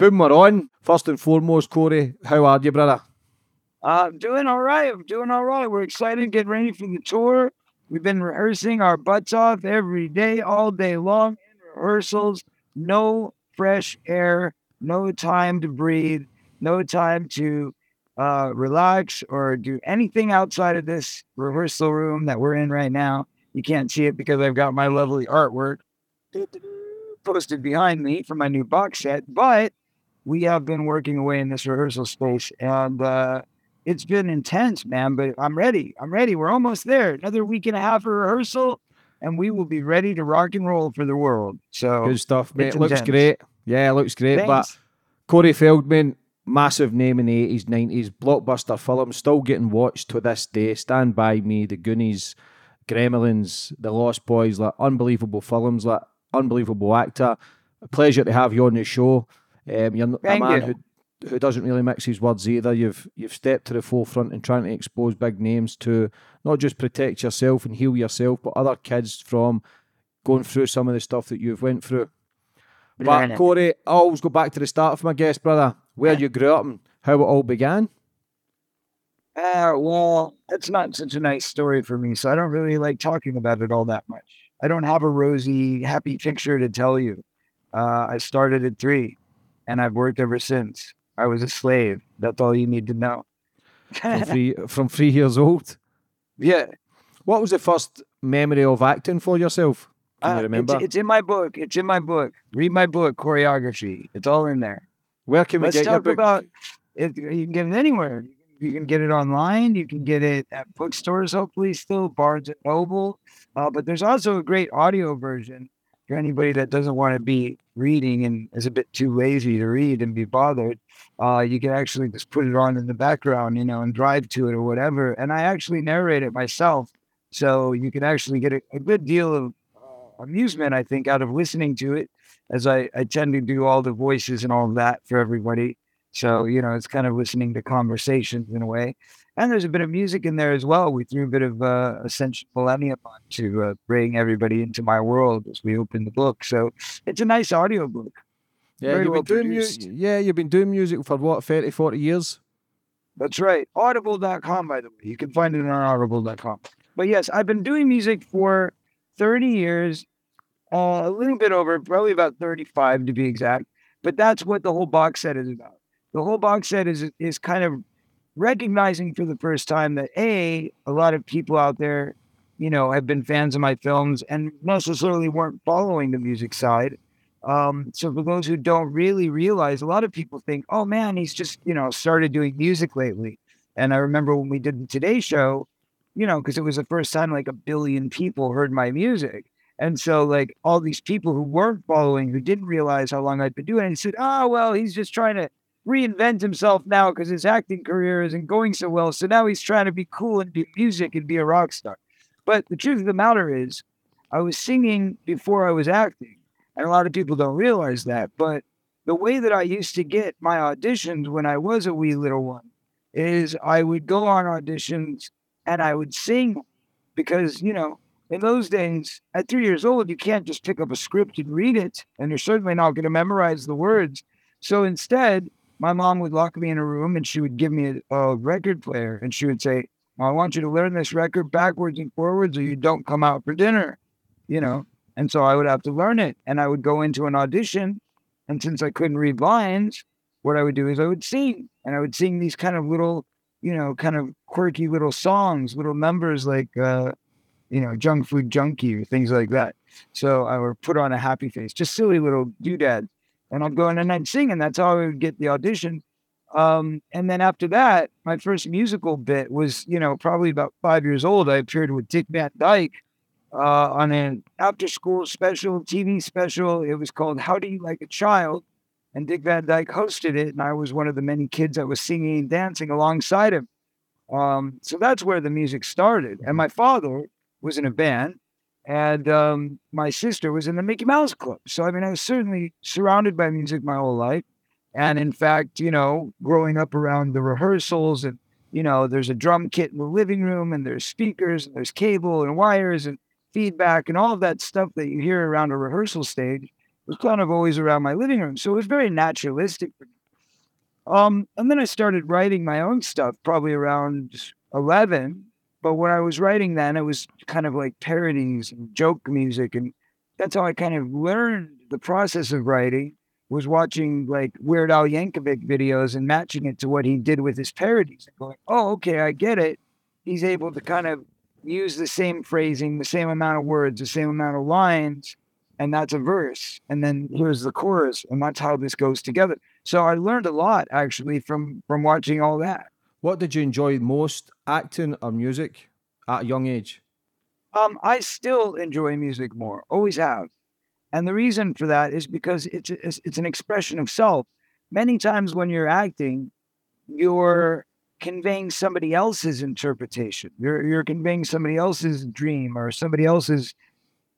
Boom, we're on. First and foremost, Corey, how are you, brother? Uh, I'm doing all right. I'm doing all right. We're excited, getting ready for the tour. We've been rehearsing our butts off every day, all day long. Rehearsals, no fresh air, no time to breathe, no time to uh, relax or do anything outside of this rehearsal room that we're in right now. You can't see it because I've got my lovely artwork posted behind me for my new box set, but we have been working away in this rehearsal space and uh, it's been intense, man. But I'm ready. I'm ready. We're almost there. Another week and a half of rehearsal, and we will be ready to rock and roll for the world. So Good stuff, mate. Looks intense. great. Yeah, looks great. But Thanks. Corey Feldman, massive name in the 80s, 90s, blockbuster film, still getting watched to this day. Stand By Me, The Goonies, Gremlins, The Lost Boys, like unbelievable films, like unbelievable actor. A pleasure to have you on the show. Um, you're a man who who doesn't really mix his words either. You've you've stepped to the forefront in trying to expose big names to not just protect yourself and heal yourself, but other kids from going through some of the stuff that you've went through. But Corey, I always go back to the start of my guest, brother. Where you grew up and how it all began. Uh, well, it's not such a nice story for me, so I don't really like talking about it all that much. I don't have a rosy, happy picture to tell you. Uh, I started at three, and I've worked ever since. I was a slave. That's all you need to know. From three from three years old. yeah, What was the first memory of acting for yourself? Can uh, you it's- remember? It's, in my book. It's in my book. Read my book, Coreyography. It's all in there. Where can we Let's get your talk book? about it. You can get it anywhere. You can get it online. You can get it at bookstores, hopefully, still Barnes and Noble. Uh, but there's also a great audio version for anybody that doesn't want to be reading and is a bit too lazy to read and be bothered. Uh, you can actually just put it on in the background, you know, and drive to it or whatever. And I actually narrate it myself, so you can actually get a, a good deal of uh, amusement, I think, out of listening to it, as I, I tend to do all the voices and all of that for everybody. So, you know, it's kind of listening to conversations in a way. And there's a bit of music in there as well. We threw a bit of uh, Ascension Millennium on to uh, bring everybody into my world as we open the book. So it's a nice audio book. yeah, very you've well been doing mu- yeah, you've been doing music for what, 30, 40 years? That's right. Audible.com, by the way. You can find it on audible.com. But yes, I've been doing music for 30 years, uh, a little bit over, probably about 35 to be exact. But that's what the whole box set is about. The whole box set is is kind of recognizing for the first time that a a lot of people out there, you know, have been fans of my films and necessarily weren't following the music side. Um, so for those who don't really realize, a lot of people think, "Oh man, he's just you know started doing music lately." And I remember when we did the Today Show, you know, because it was the first time like a billion people heard my music. And so, like, all these people who weren't following, who didn't realize how long I'd been doing it, said, Oh, well, he's just trying to reinvent himself now because his acting career isn't going so well. So now he's trying to be cool and do music and be a rock star. But the truth of the matter is, I was singing before I was acting. And a lot of people don't realize that. But the way that I used to get my auditions when I was a wee little one is I would go on auditions and I would sing because, you know, in those days, at three years old, you can't just pick up a script and read it, and you're certainly not going to memorize the words. So instead, my mom would lock me in a room and she would give me a, a record player and she would say, I want you to learn this record backwards and forwards or you don't come out for dinner, you know? And so I would have to learn it. And I would go into an audition. And since I couldn't read lines, what I would do is I would sing and I would sing these kind of little, you know, kind of quirky little songs, little numbers like, uh, you know, junk food junkie or things like that. So I would put on a happy face, just silly little doodad. And I'd go in and I'd sing, and that's how I would get the audition. Um, and then after that, my first musical bit was, you know, probably about five years old. I appeared with Dick Van Dyke uh, on an after school special, TV special. It was called How Do You Like a Child? And Dick Van Dyke hosted it. And I was one of the many kids that was singing and dancing alongside him. Um, so that's where the music started. And my father was in a band, and um, my sister was in the Mickey Mouse Club. So, I mean, I was certainly surrounded by music my whole life. And in fact, you know, growing up around the rehearsals and, you know, there's a drum kit in the living room and there's speakers and there's cable and wires and feedback and all of that stuff that you hear around a rehearsal stage was kind of always around my living room. So it was very naturalistic for me. Um, and then I started writing my own stuff probably around 11. But when I was writing then, it was kind of like parodies and joke music. And that's how I kind of learned the process of writing was watching like Weird Al Yankovic videos and matching it to what he did with his parodies and going, oh, okay, I get it. He's able to kind of use the same phrasing, the same amount of words, the same amount of lines, and that's a verse. And then here's the chorus, and that's how this goes together. So I learned a lot actually from from watching all that. What did you enjoy most, acting or music, at a young age? Um, I still enjoy music more, always have, and the reason for that is because it's it's, it's an expression of self. Many times when you're acting, you're conveying somebody else's interpretation. You're you're conveying somebody else's dream or somebody else's,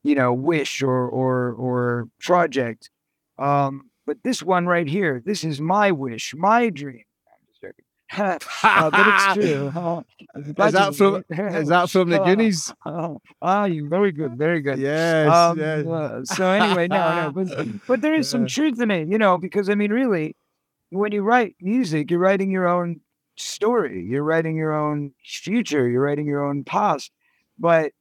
you know, wish or or or project. Um, but this one right here, this is my wish, my dream. I'm just joking. uh, but it's true. Uh, is that from is that from the Goonies? Oh, ah, you very good, very good. Yes. Um, yes. uh, so anyway, no, no, but, but there is some truth in it, you know, because I mean, really, when you write music, you're writing your own story, you're writing your own future, you're writing your own past. But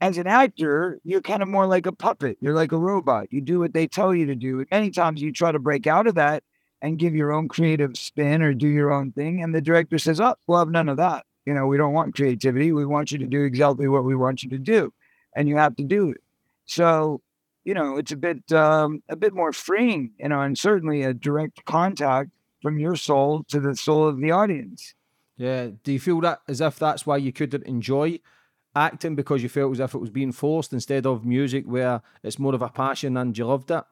as an actor, you're kind of more like a puppet. You're like a robot. You do what they tell you to do. Times you try to break out of that and give your own creative spin or do your own thing. And the director says, Oh, we'll have none of that. You know, we don't want creativity. We want you to do exactly what we want you to do. And you have to do it. So, you know, it's a bit um, a bit more freeing, you know, and certainly a direct contact from your soul to the soul of the audience. Yeah. Do you feel that as if that's why you couldn't enjoy acting because you felt as if it was being forced instead of music where it's more of a passion and you loved it?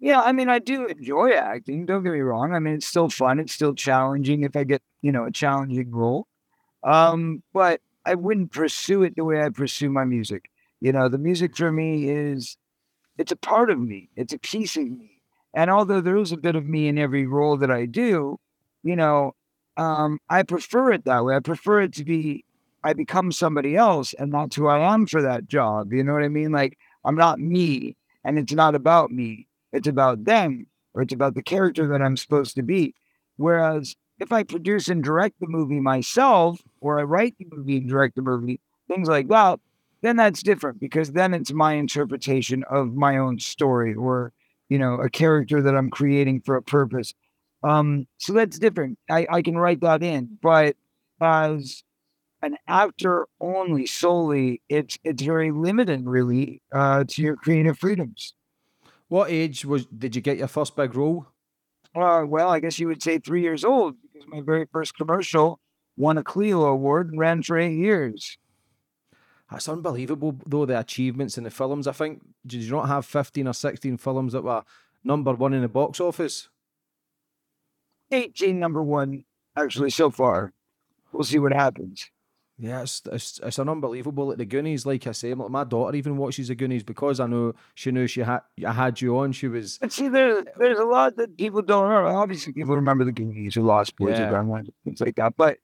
Yeah, I mean, I do enjoy acting. Don't get me wrong. I mean, it's still fun. It's still challenging if I get, you know, a challenging role. Um, but I wouldn't pursue it the way I pursue my music. You know, the music for me is, it's a part of me. It's a piece of me. And although there is a bit of me in every role that I do, you know, um, I prefer it that way. I prefer it to be, I become somebody else and that's who I am for that job. You know what I mean? Like, I'm not me and it's not about me it's about them or it's about the character that I'm supposed to be. Whereas if I produce and direct the movie myself, or I write the movie and direct the movie, things like that, then that's different because then it's my interpretation of my own story or, you know, a character that I'm creating for a purpose. Um, so that's different. I, I can write that in, but as an actor only solely, it's it's very limited really uh, to your creative freedoms. What age was did you get your first big role? Uh, well, I guess you would say three years old because my very first commercial won a Clio Award and ran for eight years. That's unbelievable, though, the achievements in the films. I think, did you not have 15 or 16 films that were number one in the box office? 18 number one, actually, so far. We'll see what happens. Yeah, it's, it's, it's an unbelievable. Like the Goonies, like I say, like my daughter even watches the Goonies because I know she knew she had I had you on. She was But see, there, there's a lot that people don't remember. Obviously, people remember the Goonies or Lost Boys Yeah. or things like that. But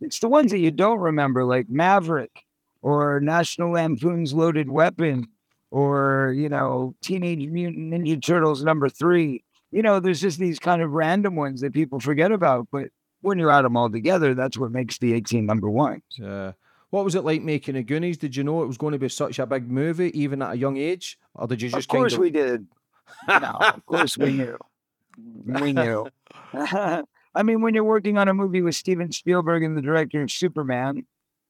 it's the ones that you don't remember, like Maverick or National Lampoon's Loaded Weapon or, you know, Teenage Mutant Ninja Turtles number three. You know, there's just these kind of random ones that people forget about. But when you add them all together, that's what makes the 18 number one. Uh, what was it like making the Goonies? Did you know it was going to be such a big movie, even at a young age, or did you just Of course kind we did. No, of course we knew. We knew. I mean, when you're working on a movie with Steven Spielberg and the director of Superman,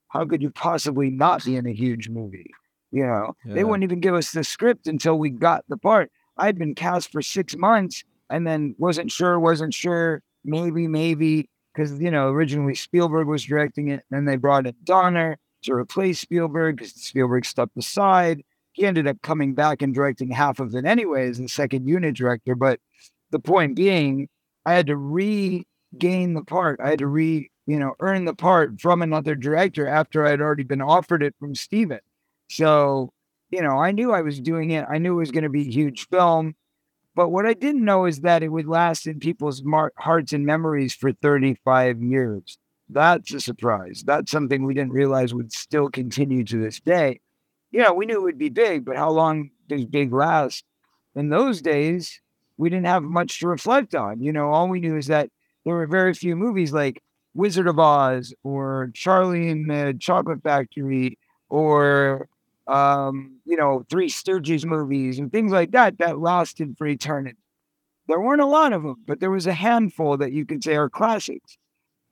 how could you possibly not be in a huge movie? You know, they wouldn't even give us the script until we got the part. I'd been cast for six months and then wasn't sure, wasn't sure, maybe, maybe, because you know originally Spielberg was directing it, and then they brought in Donner to replace Spielberg because Spielberg stepped aside. He ended up coming back and directing half of it anyway as the second unit director. But the point being, I had to regain the part. I had to re, you know, earn the part from another director after I had already been offered it from Steven. So, you know, I knew I was doing it. I knew it was going to be a huge film. But what I didn't know is that it would last in people's mar- hearts and memories for 35 years. That's a surprise. That's something we didn't realize would still continue to this day. Yeah, we knew it would be big, but how long does big last? In those days, we didn't have much to reflect on. You know, all we knew is that there were very few movies like Wizard of Oz or Charlie and the Chocolate Factory or um, you know, Three Stooges movies and things like that that lasted for eternity. There weren't a lot of them, but there was a handful that you could say are classics.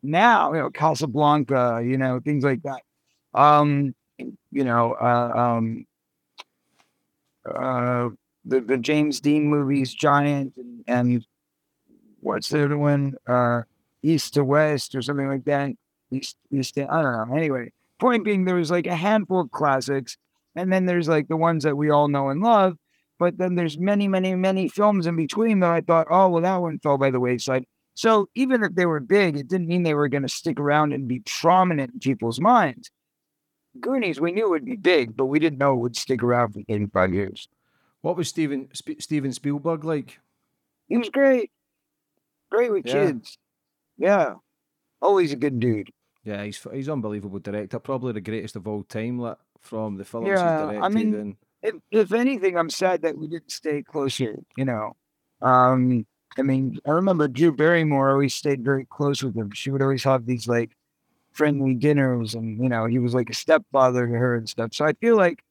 Now, you know, Casablanca, you know, things like that. Um, you know, uh, um, uh, the the James Dean movies, Giant, and, and what's the other one? Uh, East to West or something like that. East, East. To, I don't know. Anyway, point being, there was like a handful of classics, and then there's like the ones that we all know and love. But then there's many, many, many films in between that I thought, oh, well, that one fell by the wayside. So even if they were big, it didn't mean they were going to stick around and be prominent in people's minds. Goonies, we knew it would be big, but we didn't know it would stick around for 85 years. What was Steven Sp- Steven Spielberg like? He was great. Great with Yeah. kids. Yeah. Always a good dude. Yeah, he's he's unbelievable director. Probably the greatest of all time. Like from the films Yeah, he's I mean, and If, if anything, I'm sad that we didn't stay closer, you know. Um, I mean, I remember Drew Barrymore always stayed very close with him. She would always have these like friendly dinners and, you know, he was like a stepfather to her and stuff. So I feel like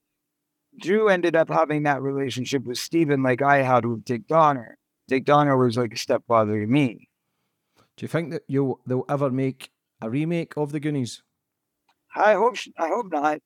Drew ended up having that relationship with Steven like I had with Dick Donner. Dick Donner was like a stepfather to me. do you think that you'll they'll ever make a remake of the Goonies? I hope sh- I hope not.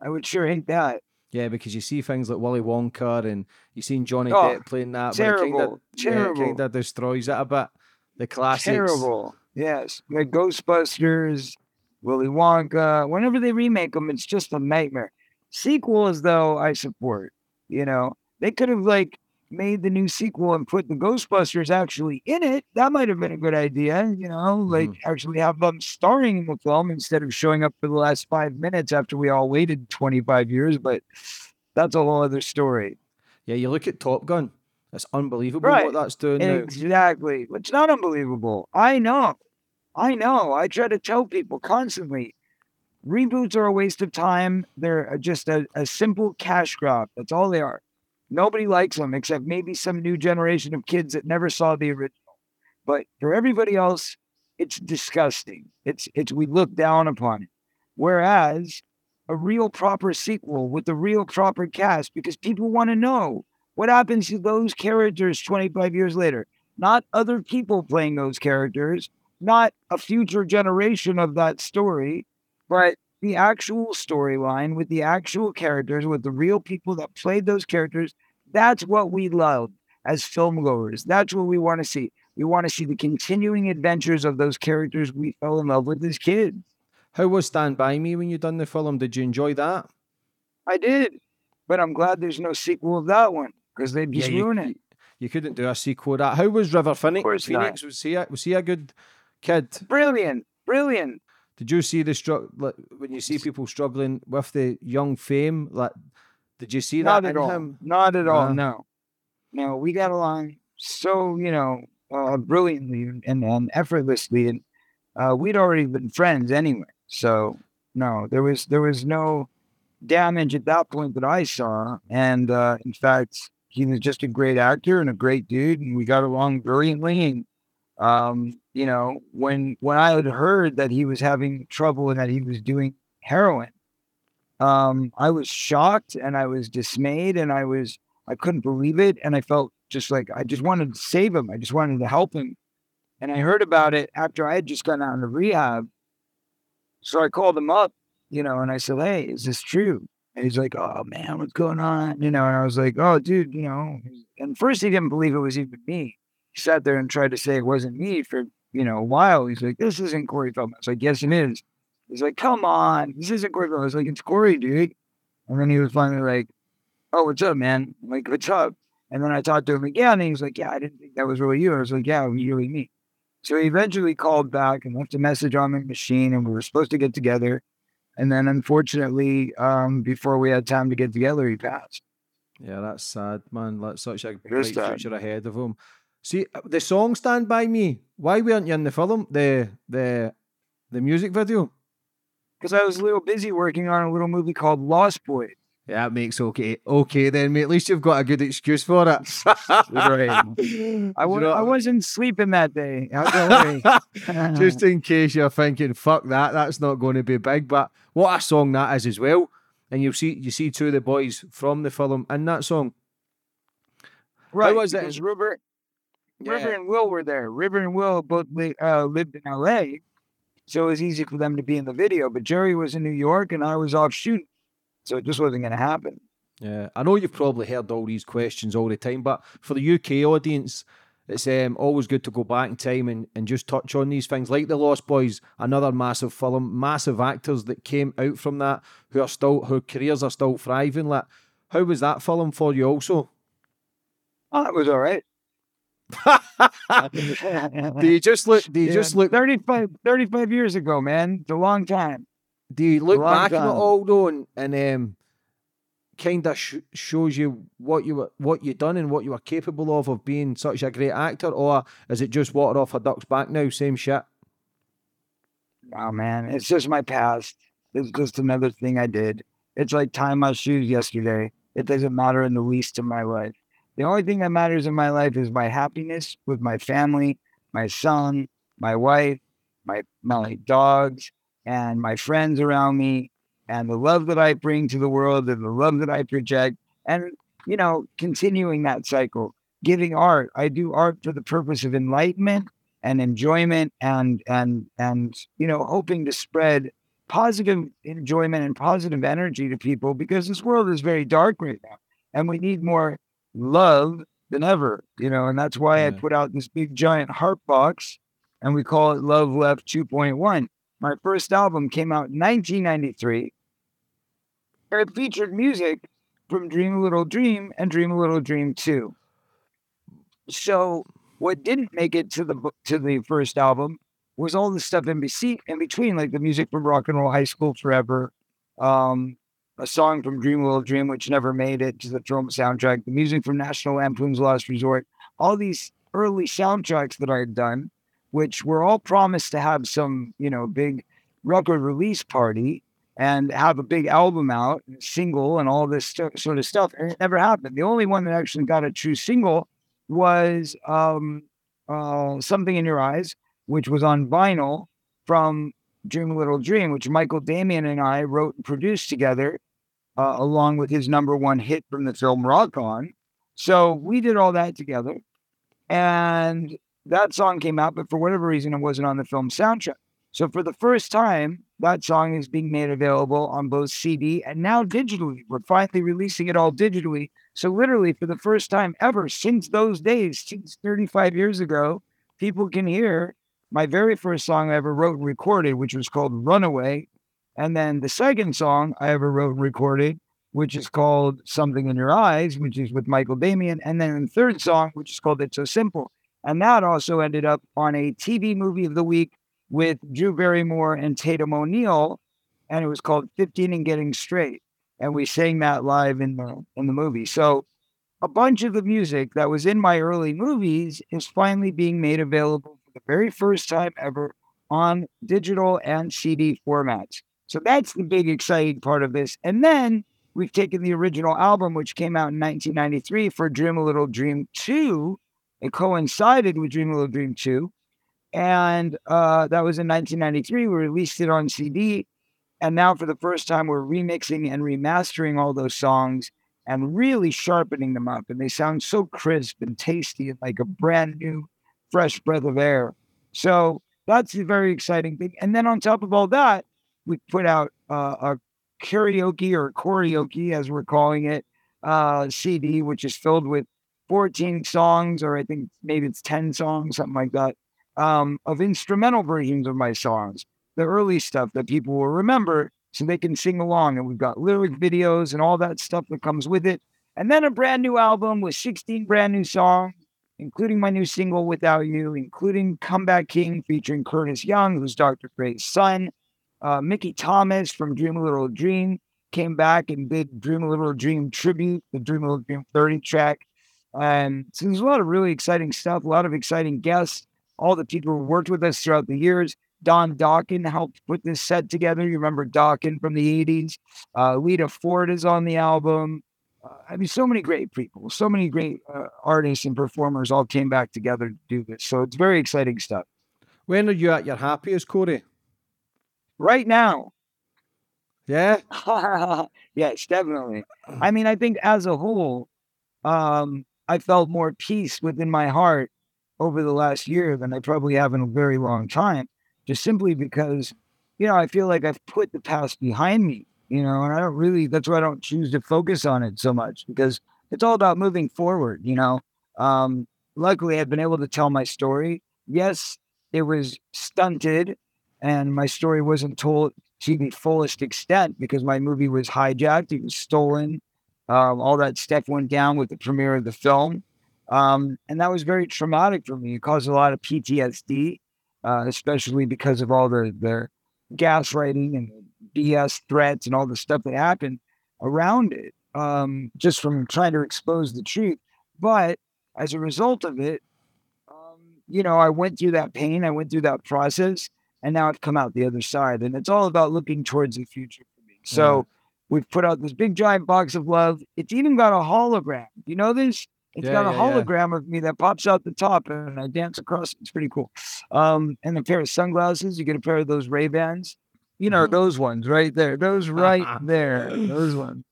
I would sure hate that. Yeah, because you see things like Willy Wonka and you've seen Johnny Oh, Depp playing that. terrible, But it kind terrible. of destroys it a bit. The classics. Terrible. Yes. The Ghostbusters, Willy Wonka. Whenever they remake them, it's just a nightmare. Sequels, though, I support. You know, they could have like made the new sequel and put the Ghostbusters actually in it. That might have been a good idea. You know, like mm-hmm. actually have them starring in the film instead of showing up for the last five minutes after we all waited 25 years. But that's a whole other story. Yeah, you look at Top Gun. It's unbelievable Right. what that's doing now. Exactly. It's not unbelievable. I know. I know. I try to tell people constantly reboots are a waste of time. They're just a, a simple cash grab. That's all they are. Nobody likes them except maybe some new generation of kids that never saw the original. But for everybody else, it's disgusting. It's it's we look down upon it. Whereas a real proper sequel with a real proper cast, because people want to know what happens to those characters 25 years later. Not other people playing those characters, not a future generation of that story, but the actual storyline with the actual characters, with the real people that played those characters. That's what we love as film goers. That's what we want to see. We want to see the continuing adventures of those characters we fell in love with as kids. How was Stand By Me when you done the film? Did you enjoy that? I did, but I'm glad there's no sequel of that one because they'd just Yeah, you- ruin it. You couldn't do a sequel of that. How was River Phoenix? Phoenix was he a, was he a good kid? Brilliant, brilliant. Did you see the struggle like, when you see people struggling with the young fame? Like, did you see Not that at in all. him? Not at all. Nah. No, no. We got along so you know uh, brilliantly and, and effortlessly, and uh, we'd already been friends anyway. So no, there was there was no damage at that point that I saw, and uh, in fact, he was just a great actor and a great dude, and we got along brilliantly. And um, you know, when when I had heard that he was having trouble and that he was doing heroin, um, I was shocked and I was dismayed and I was I couldn't believe it and I felt just like I just wanted to save him. I just wanted to help him. And I heard about it after I had just gotten out of rehab. So I called him up, you know, and I said, Hey, is this true? And he's like, "Oh man, what's going on?" You know, and I was like, "Oh, dude, you know." And first he didn't believe it was even me. Sat there and tried to say it wasn't me for you know a while. He's like, "This isn't Corey Feldman." I was like, "Yes, it is." He's like, "Come on, this isn't Corey Feldman." I was like, "It's Corey, dude." And then he was finally like, "Oh, what's up, man?" I'm like, "What's up?" And then I talked to him again, and he was like, "Yeah, I didn't think that was really you." I was like, "Yeah, it was really me." So he eventually called back and left a message on my machine, and we were supposed to get together. And then, unfortunately, um, before we had time to get together, he passed. Yeah, that's sad, man. That's such a bright future ahead of him. See, uh, the song "Stand by Me." Why weren't you in the film? The the the music video. Because I was a little busy working on a little movie called Lost Boys. Yeah, that makes okay. Okay, then, mate. At least you've got a good excuse for it. Right. I, wasn't sleeping that day. Just in case you're thinking, "Fuck that," that's not going to be big. But what a song that is as well. And you see, you see two of the boys from the film in that song. right. was it? because River, River and Will were there. River and Will both li- uh, lived in L.A., so it was easy for them to be in the video. But Jerry was in New York, and I was off shooting, so it just wasn't going to happen. Yeah, I know you've probably heard all these questions all the time, but for the UK audience, it's um, always good to go back in time and, and just touch on these things, like The Lost Boys, another massive film, massive actors that came out from that who are still, whose careers are still thriving. Like, how was that film for you? Also, Oh, it was all right. Do you just look? Do you Yeah, just look? 35, 35 years ago, man. It's a long time. Do you look long back at it time. all though, and, and um, kind of sh- shows you what you were, what you done and what you were capable of of being such a great actor, or is it just water off a duck's back now? Same shit. Oh man, it's just my past. It's just another thing I did. It's like tying my shoes yesterday. It doesn't matter in the least in my life. The only thing that matters in my life is my happiness with my family, my son, my wife, my my dogs, and my friends around me, and the love that I bring to the world and the love that I project, and you know, continuing that cycle. Giving art. I do art for the purpose of enlightenment and enjoyment and and and you know hoping to spread positive enjoyment and positive energy to people because this world is very dark right now and we need more love than ever you know and that's why i put out this big giant heart box and we call it love left 2.1 my first album came out in 1993 and it featured music from dream a little dream and dream a little dream 2 so what didn't make it to the to the first album was all the stuff in, in between, like the music from Rock and Roll High School Forever, um, a song from Dream Little Dream, which never made it to the film soundtrack, the music from National Lampoon's Last Resort, all these early soundtracks that I had done, which were all promised to have some, you know, big record release party and have a big album out, single, and all this stu- sort of stuff. And it never happened. The only one that actually got a true single was um, uh, Something in Your Eyes, which was on vinyl from Dream Little Dream, which Michael Damian and I wrote and produced together, uh, along with his number one hit from the film Rock On. So we did all that together. And that song came out, but for whatever reason, it wasn't on the film soundtrack. So for the first time, that song is being made available on both CD and now digitally. We're finally releasing it all digitally. So literally, for the first time ever since those days, since 35 years ago, people can hear my very first song I ever wrote and recorded, which was called Runaway. And then the second song I ever wrote and recorded, which is called Something in Your Eyes, which is with Michael Damian. And then the third song, which is called It's So Simple. And that also ended up on a TV movie of the week with Drew Barrymore and Tatum O'Neal. And it was called 15 and Getting Straight. And we sang that live in the in the movie. So a bunch of the music that was in my early movies is finally being made available for the very first time ever on digital and CD formats. So that's the big exciting part of this. And then we've taken the original album, which came out in 1993 for Dream a Little Dream 2. It coincided with Dream a Little Dream 2. And uh, that was in 1993. We released it on CD. And now, for the first time, we're remixing and remastering all those songs and really sharpening them up. And they sound so crisp and tasty and like a brand new, fresh breath of air. So that's a very exciting thing. And then on top of all that, we put out uh, a karaoke or karaoke, as we're calling it, uh, CD, which is filled with 14 songs, or I think maybe it's 10 songs, something like that, um, of instrumental versions of my songs, the early stuff that people will remember so they can sing along. And we've got lyric videos and all that stuff that comes with it. And then a brand new album with 16 brand new songs, including my new single Without You, including Comeback King featuring Curtis Young, who's Dr. Dre's son. Uh, Mickey Thomas from Dream a Little Dream came back and did Dream a Little Dream tribute, the Dream a Little Dream 30 track. And so there's a lot of really exciting stuff, a lot of exciting guests, all the people who worked with us throughout the years. Don Dokken helped put this set together. You remember Dokken from the 80s. Uh, Lita Ford is on the album. Uh, I mean, so many great people, so many great uh, artists and performers all came back together to do this. So it's very exciting stuff. When are you at your happiest, Corey? Right now. Yeah. yes, definitely. I mean, I think as a whole, um, I felt more peace within my heart over the last year than I probably have in a very long time, just simply because, you know, I feel like I've put the past behind me, you know, and I don't really, that's why I don't choose to focus on it so much because it's all about moving forward, you know. Um, luckily, I've been able to tell my story. Yes, it was stunted and my story wasn't told to the fullest extent because my movie was hijacked, it was stolen. Um, all that stuff went down with the premiere of the film. Um, and that was very traumatic for me. It caused a lot of PTSD, uh, especially because of all the, the gaslighting and BS threats and all the stuff that happened around it, um, just from trying to expose the truth. But as a result of it, um, you know, I went through that pain, I went through that process, and now I've come out the other side. And it's all about looking towards the future for me. So we've put out this big giant box of love. It's even got a hologram. You know this? It's Yeah, got a yeah, yeah. hologram of me that pops out the top and I dance across. It's pretty cool. Um, and a pair of sunglasses. You get a pair of those Ray Bans. You know, those ones right there. Those right there. Those ones.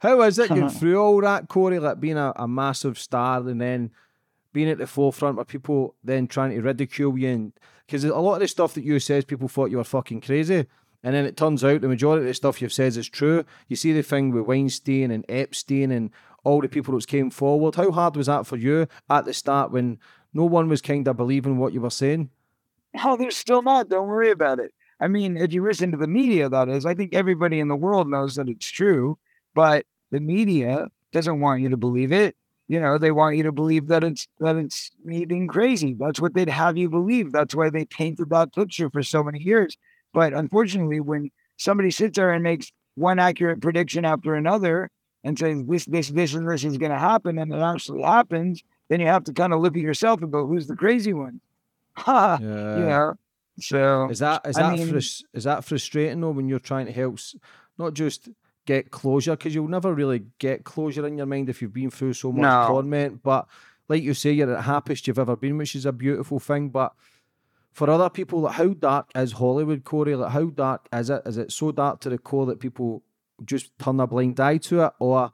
How is it going through all that, Corey, like being a, a massive star and then being at the forefront of people then trying to ridicule you? And because a lot of the stuff that you says, people thought you were fucking crazy. And then it turns out the majority of the stuff you've said is true. You see the thing with Weinstein and Epstein and all the people that came forward. How hard was that for you at the start when no one was kind of believing what you were saying? No, they're still not. Don't worry about it. I mean, if you listen to the media, that is, I think everybody in the world knows that it's true, but the media doesn't want you to believe it. You know, they want you to believe that it's that it's me being crazy. That's what they'd have you believe. That's why they painted that picture for so many years. But unfortunately, when somebody sits there and makes one accurate prediction after another and says this, this, this, and this is going to happen, and it actually happens, then you have to kind of look at yourself and go, "Who's the crazy one?" Ha! you know. So Is that is I that mean- frus- is that frustrating though when you're trying to help not just get closure because you'll never really get closure in your mind if you've been through so much No. torment. But like you say, you're at happiest you've ever been, which is a beautiful thing. But for other people, like how dark is Hollywood, Corey? Like how dark is it? Is it so dark to the core that people just turn a blind eye to it, or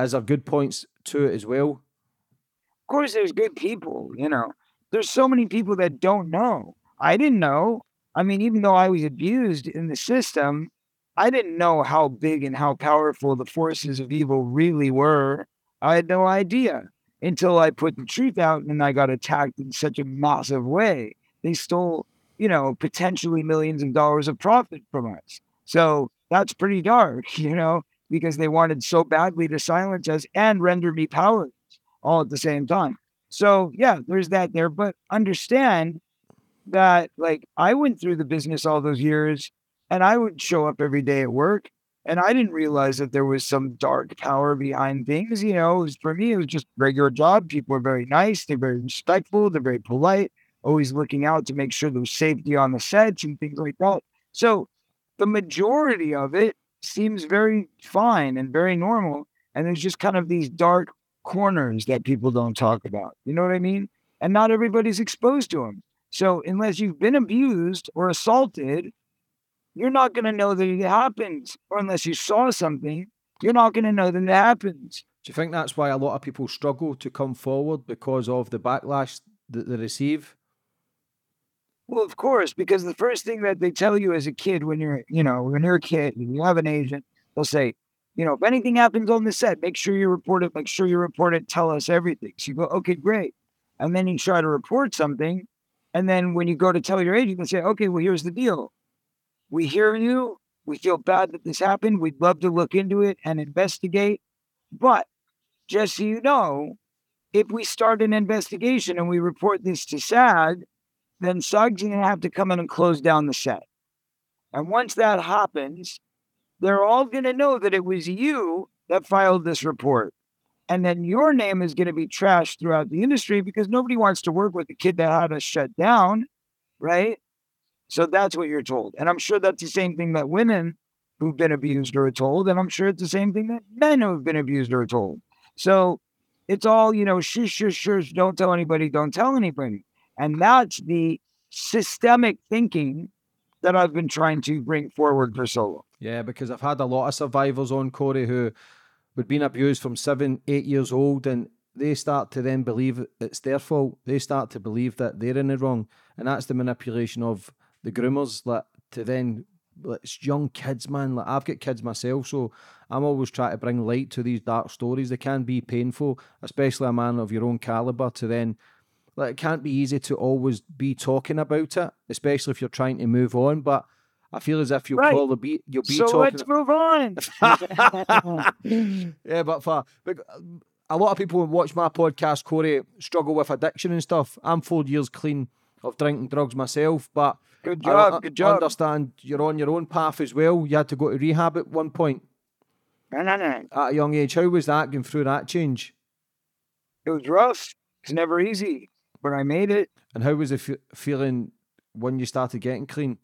is there good points to it as well? of course there's good people you know there's so many people that don't know i didn't know i mean even though i was abused in the system i didn't know how big and how powerful the forces of evil really were i had no idea until i put the truth out and i got attacked in such a massive way they stole you know potentially millions of dollars of profit from us so that's pretty dark you know because they wanted so badly to silence us and render me powerless all at the same time. So yeah, there's that there. But understand that like I went through the business all those years and I would show up every day at work and I didn't realize that there was some dark power behind things. You know, was, for me, it was just regular job. People are very nice, they're very respectful, they're very polite, always looking out to make sure there's safety on the sets and things like that. So the majority of it seems very fine and very normal. And there's just kind of these dark corners that people don't talk about. You know what I mean? And not everybody's exposed to them. So unless you've been abused or assaulted, you're not going to know that it happens. Or unless you saw something, you're not going to know that it happens. Do you think that's why a lot of people struggle to come forward because of the backlash that they receive? Well, of course, because the first thing that they tell you as a kid when you're, you know, when you're a kid and you have an agent, they'll say, you know, if anything happens on the set, make sure you report it, make sure you report it, tell us everything. So you go, okay, great. And then you try to report something. And then when you go to tell your agent, they say, okay, well, here's the deal. We hear you. We feel bad that this happened. We'd love to look into it and investigate. But just so you know, if we start an investigation and we report this to SAG, then SAG's going to have to come in and close down the set. And once that happens, they're all going to know that it was you that filed this report. And then your name is going to be trashed throughout the industry because nobody wants to work with a kid that had us shut down, right? So that's what you're told. And I'm sure that's the same thing that women who've been abused are told. And I'm sure it's the same thing that men who've been abused are told. So it's all, you know, shush, shush, shush, don't tell anybody, don't tell anybody. And that's the systemic thinking that I've been trying to bring forward for so long. Yeah, because I've had a lot of survivors on Corey who would been abused from seven, eight years old, and they start to then believe it's their fault. They start to believe that they're in the wrong, and that's the manipulation of the groomers. Like to then, like, it's young kids, man. Like I've got kids myself, so I'm always trying to bring light to these dark stories. They can be painful, especially a man of your own caliber. To then, like, it can't be easy to always be talking about it, especially if you're trying to move on, but I feel as if you'll Right. call the beat. You'll be so talking. let's move on. yeah, but for but a lot of people who watch my podcast, Corey, struggle with addiction and stuff. I'm four years clean of drinking drugs myself, but Good I- job. I good job. understand you're on your own path as well. You had to go to rehab at one point No, no, no. at a young age. How was that going through that change? It was rough. It's never easy, but I made it. And how was it fe- feeling when you started getting clean?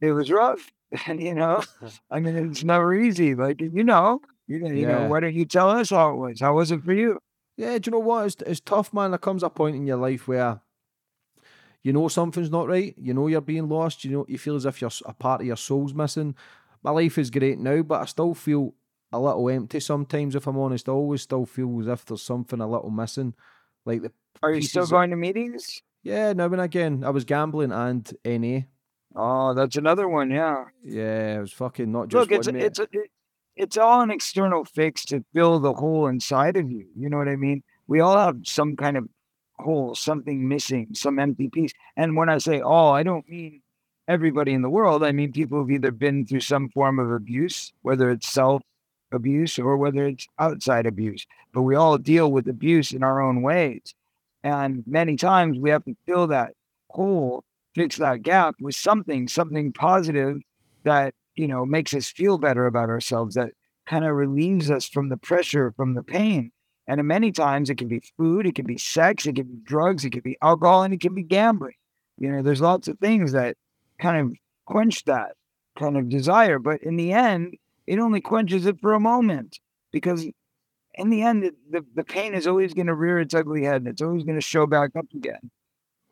It was rough. And, you know, I mean, it's never easy. Like, you know, you, you Yeah. know, why don't you tell us how it was? How was it for you? Yeah, do you know what? It's, it's tough, man. There comes a point in your life where you know something's not right. You know you're being lost. You know you feel as if you're a part of your soul's missing. My life is great now, but I still feel a little empty sometimes. If I'm honest, I always still feel as if there's something a little missing. Like the Are you still going to meetings? yeah, now and again, I was gambling and NA. Oh, that's another one. Yeah. Yeah, I was fucking not just Look, it's a, it's a, it, it's all an external fix to fill the hole inside of you. You know what I mean? We all have some kind of hole, something missing, some empty piece. And when I say all, I don't mean everybody in the world. I mean people who've either been through some form of abuse, whether it's self abuse or whether it's outside abuse. But we all deal with abuse in our own ways. And many times we have to fill that hole, fix that gap with something, something positive that you know makes us feel better about ourselves that kind of relieves us from the pressure from the pain and many times it can be food it can be sex it can be drugs it can be alcohol and it can be gambling you know there's lots of things that kind of quench that kind of desire but in the end it only quenches it for a moment because in the end the, the pain is always going to rear its ugly head and it's always going to show back up again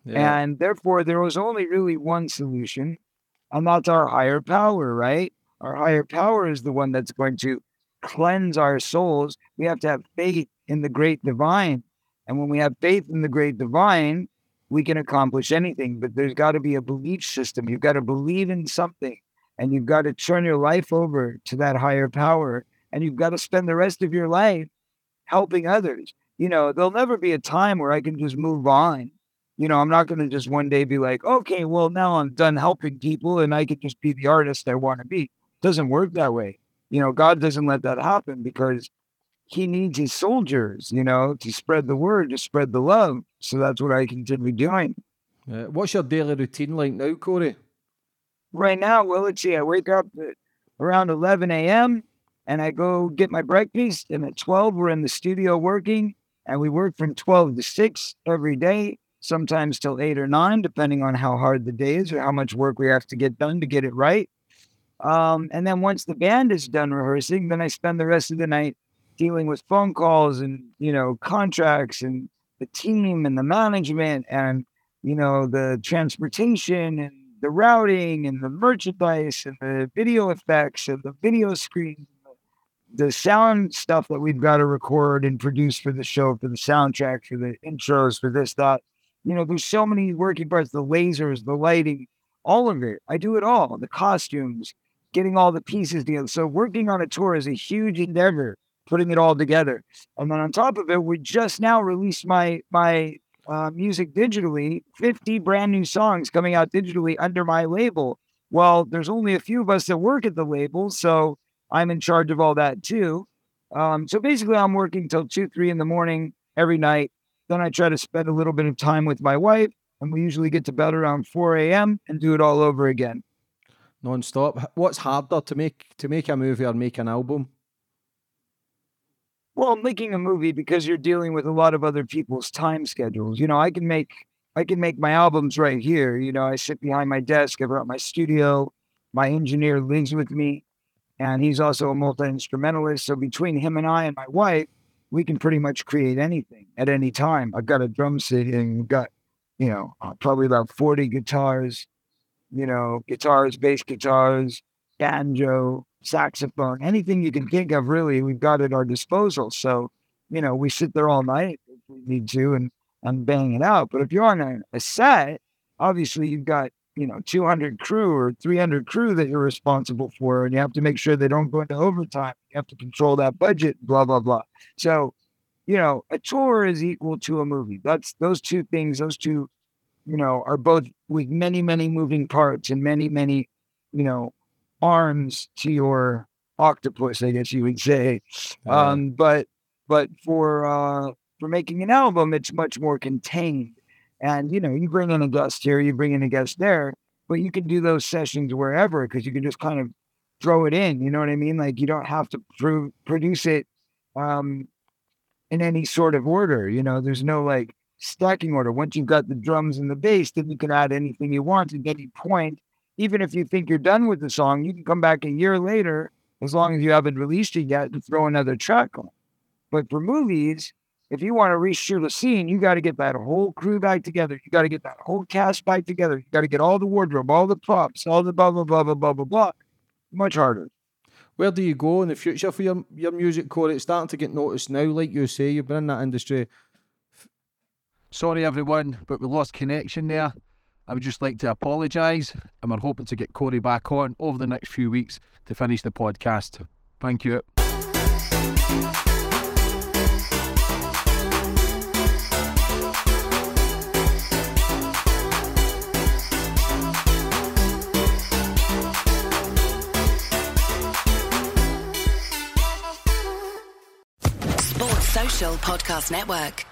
yeah. and therefore, there was only really one solution, and that's our higher power, right? Our higher power is the one that's going to cleanse our souls. We have to have faith in the great divine. And when we have faith in the great divine, we can accomplish anything. But there's got to be a belief system. You've got to believe in something, and you've got to turn your life over to that higher power. And you've got to spend the rest of your life helping others. You know, there'll never be a time where I can just move on you know, I'm not going to just one day be like, okay, well, now I'm done helping people and I can just be the artist I want to be. doesn't work that way. You know, God doesn't let that happen because he needs his soldiers, you know, to spread the word, to spread the love. So that's what I continue doing. Uh, what's your daily routine like now, Corey? Right now, well, let's see, I wake up at around 11 a.m. and I go get my breakfast. And at 12, we're in the studio working and we work from 12 to 6 every day. sometimes till eight or nine, depending on how hard the day is or how much work we have to get done to get it right. Um, and then once the band is done rehearsing, then I spend the rest of the night dealing with phone calls and you know contracts and the team and the management and you know the transportation and the routing and the merchandise and the video effects and the video screen the sound stuff that we've got to record and produce for the show for the soundtrack for the intros for this that You know, there's so many working parts, the lasers, the lighting, all of it. I do it all, the costumes, getting all the pieces together. So working on a tour is a huge endeavor, putting it all together. And then on top of it, we just now released my my uh, music digitally, 50 brand new songs coming out digitally under my label. Well, there's only a few of us that work at the label, so I'm in charge of all that too. Um, so basically, I'm working till two, three in the morning every night. Then I try to spend a little bit of time with my wife, and we usually get to bed around 4 a.m. and do it all over again. Non-stop. What's harder to make to make a movie or make an album? Well, making a movie because you're dealing with a lot of other people's time schedules. You know, I can make I can make my albums right here. You know, I sit behind my desk, I've got my studio, my engineer lives with me, and he's also a multi-instrumentalist. So between him and I and my wife, we can pretty much create anything at any time. I've got a drum set and got, you know, uh, probably about 40 guitars, you know, guitars, bass guitars, banjo, saxophone, anything you can think of, really, we've got at our disposal. So, you know, we sit there all night if we need to and, and bang it out. But if you're on a, a set, obviously you've got, you know, 200 crew or 300 crew that you're responsible for, and you have to make sure they don't go into overtime. You have to control that budget, blah, blah, blah. So, you know, a tour is equal to a movie. That's those two things, those two, you know, are both with many, many moving parts and many, many, you know, arms to your octopus, I guess you would say. Uh, Um, but but for uh, for making an album, it's much more contained. And you know, you bring in a guest here, you bring in a guest there, but you can do those sessions wherever because you can just kind of throw it in. You know what I mean? Like you don't have to pro- produce it um, in any sort of order. You know, there's no like stacking order. Once you've got the drums and the bass, then you can add anything you want at any point even if you think you're done with the song, you can come back a year later, as long as you haven't released it yet, to throw another track on. But for movies, if you want to reshoot a scene, you got to get that whole crew back together. You got to get that whole cast back together. You got to get all the wardrobe, all the props, all the blah blah blah blah blah blah blah. Much harder. Where do you go in the future for your your music, Corey? It's starting to get noticed now, like you say. You've been in that industry. Sorry, everyone, but we lost connection there. I would just like to apologise, and we're hoping to get Corey back on over the next few weeks to finish the podcast. Thank you. Sports Social Podcast Network.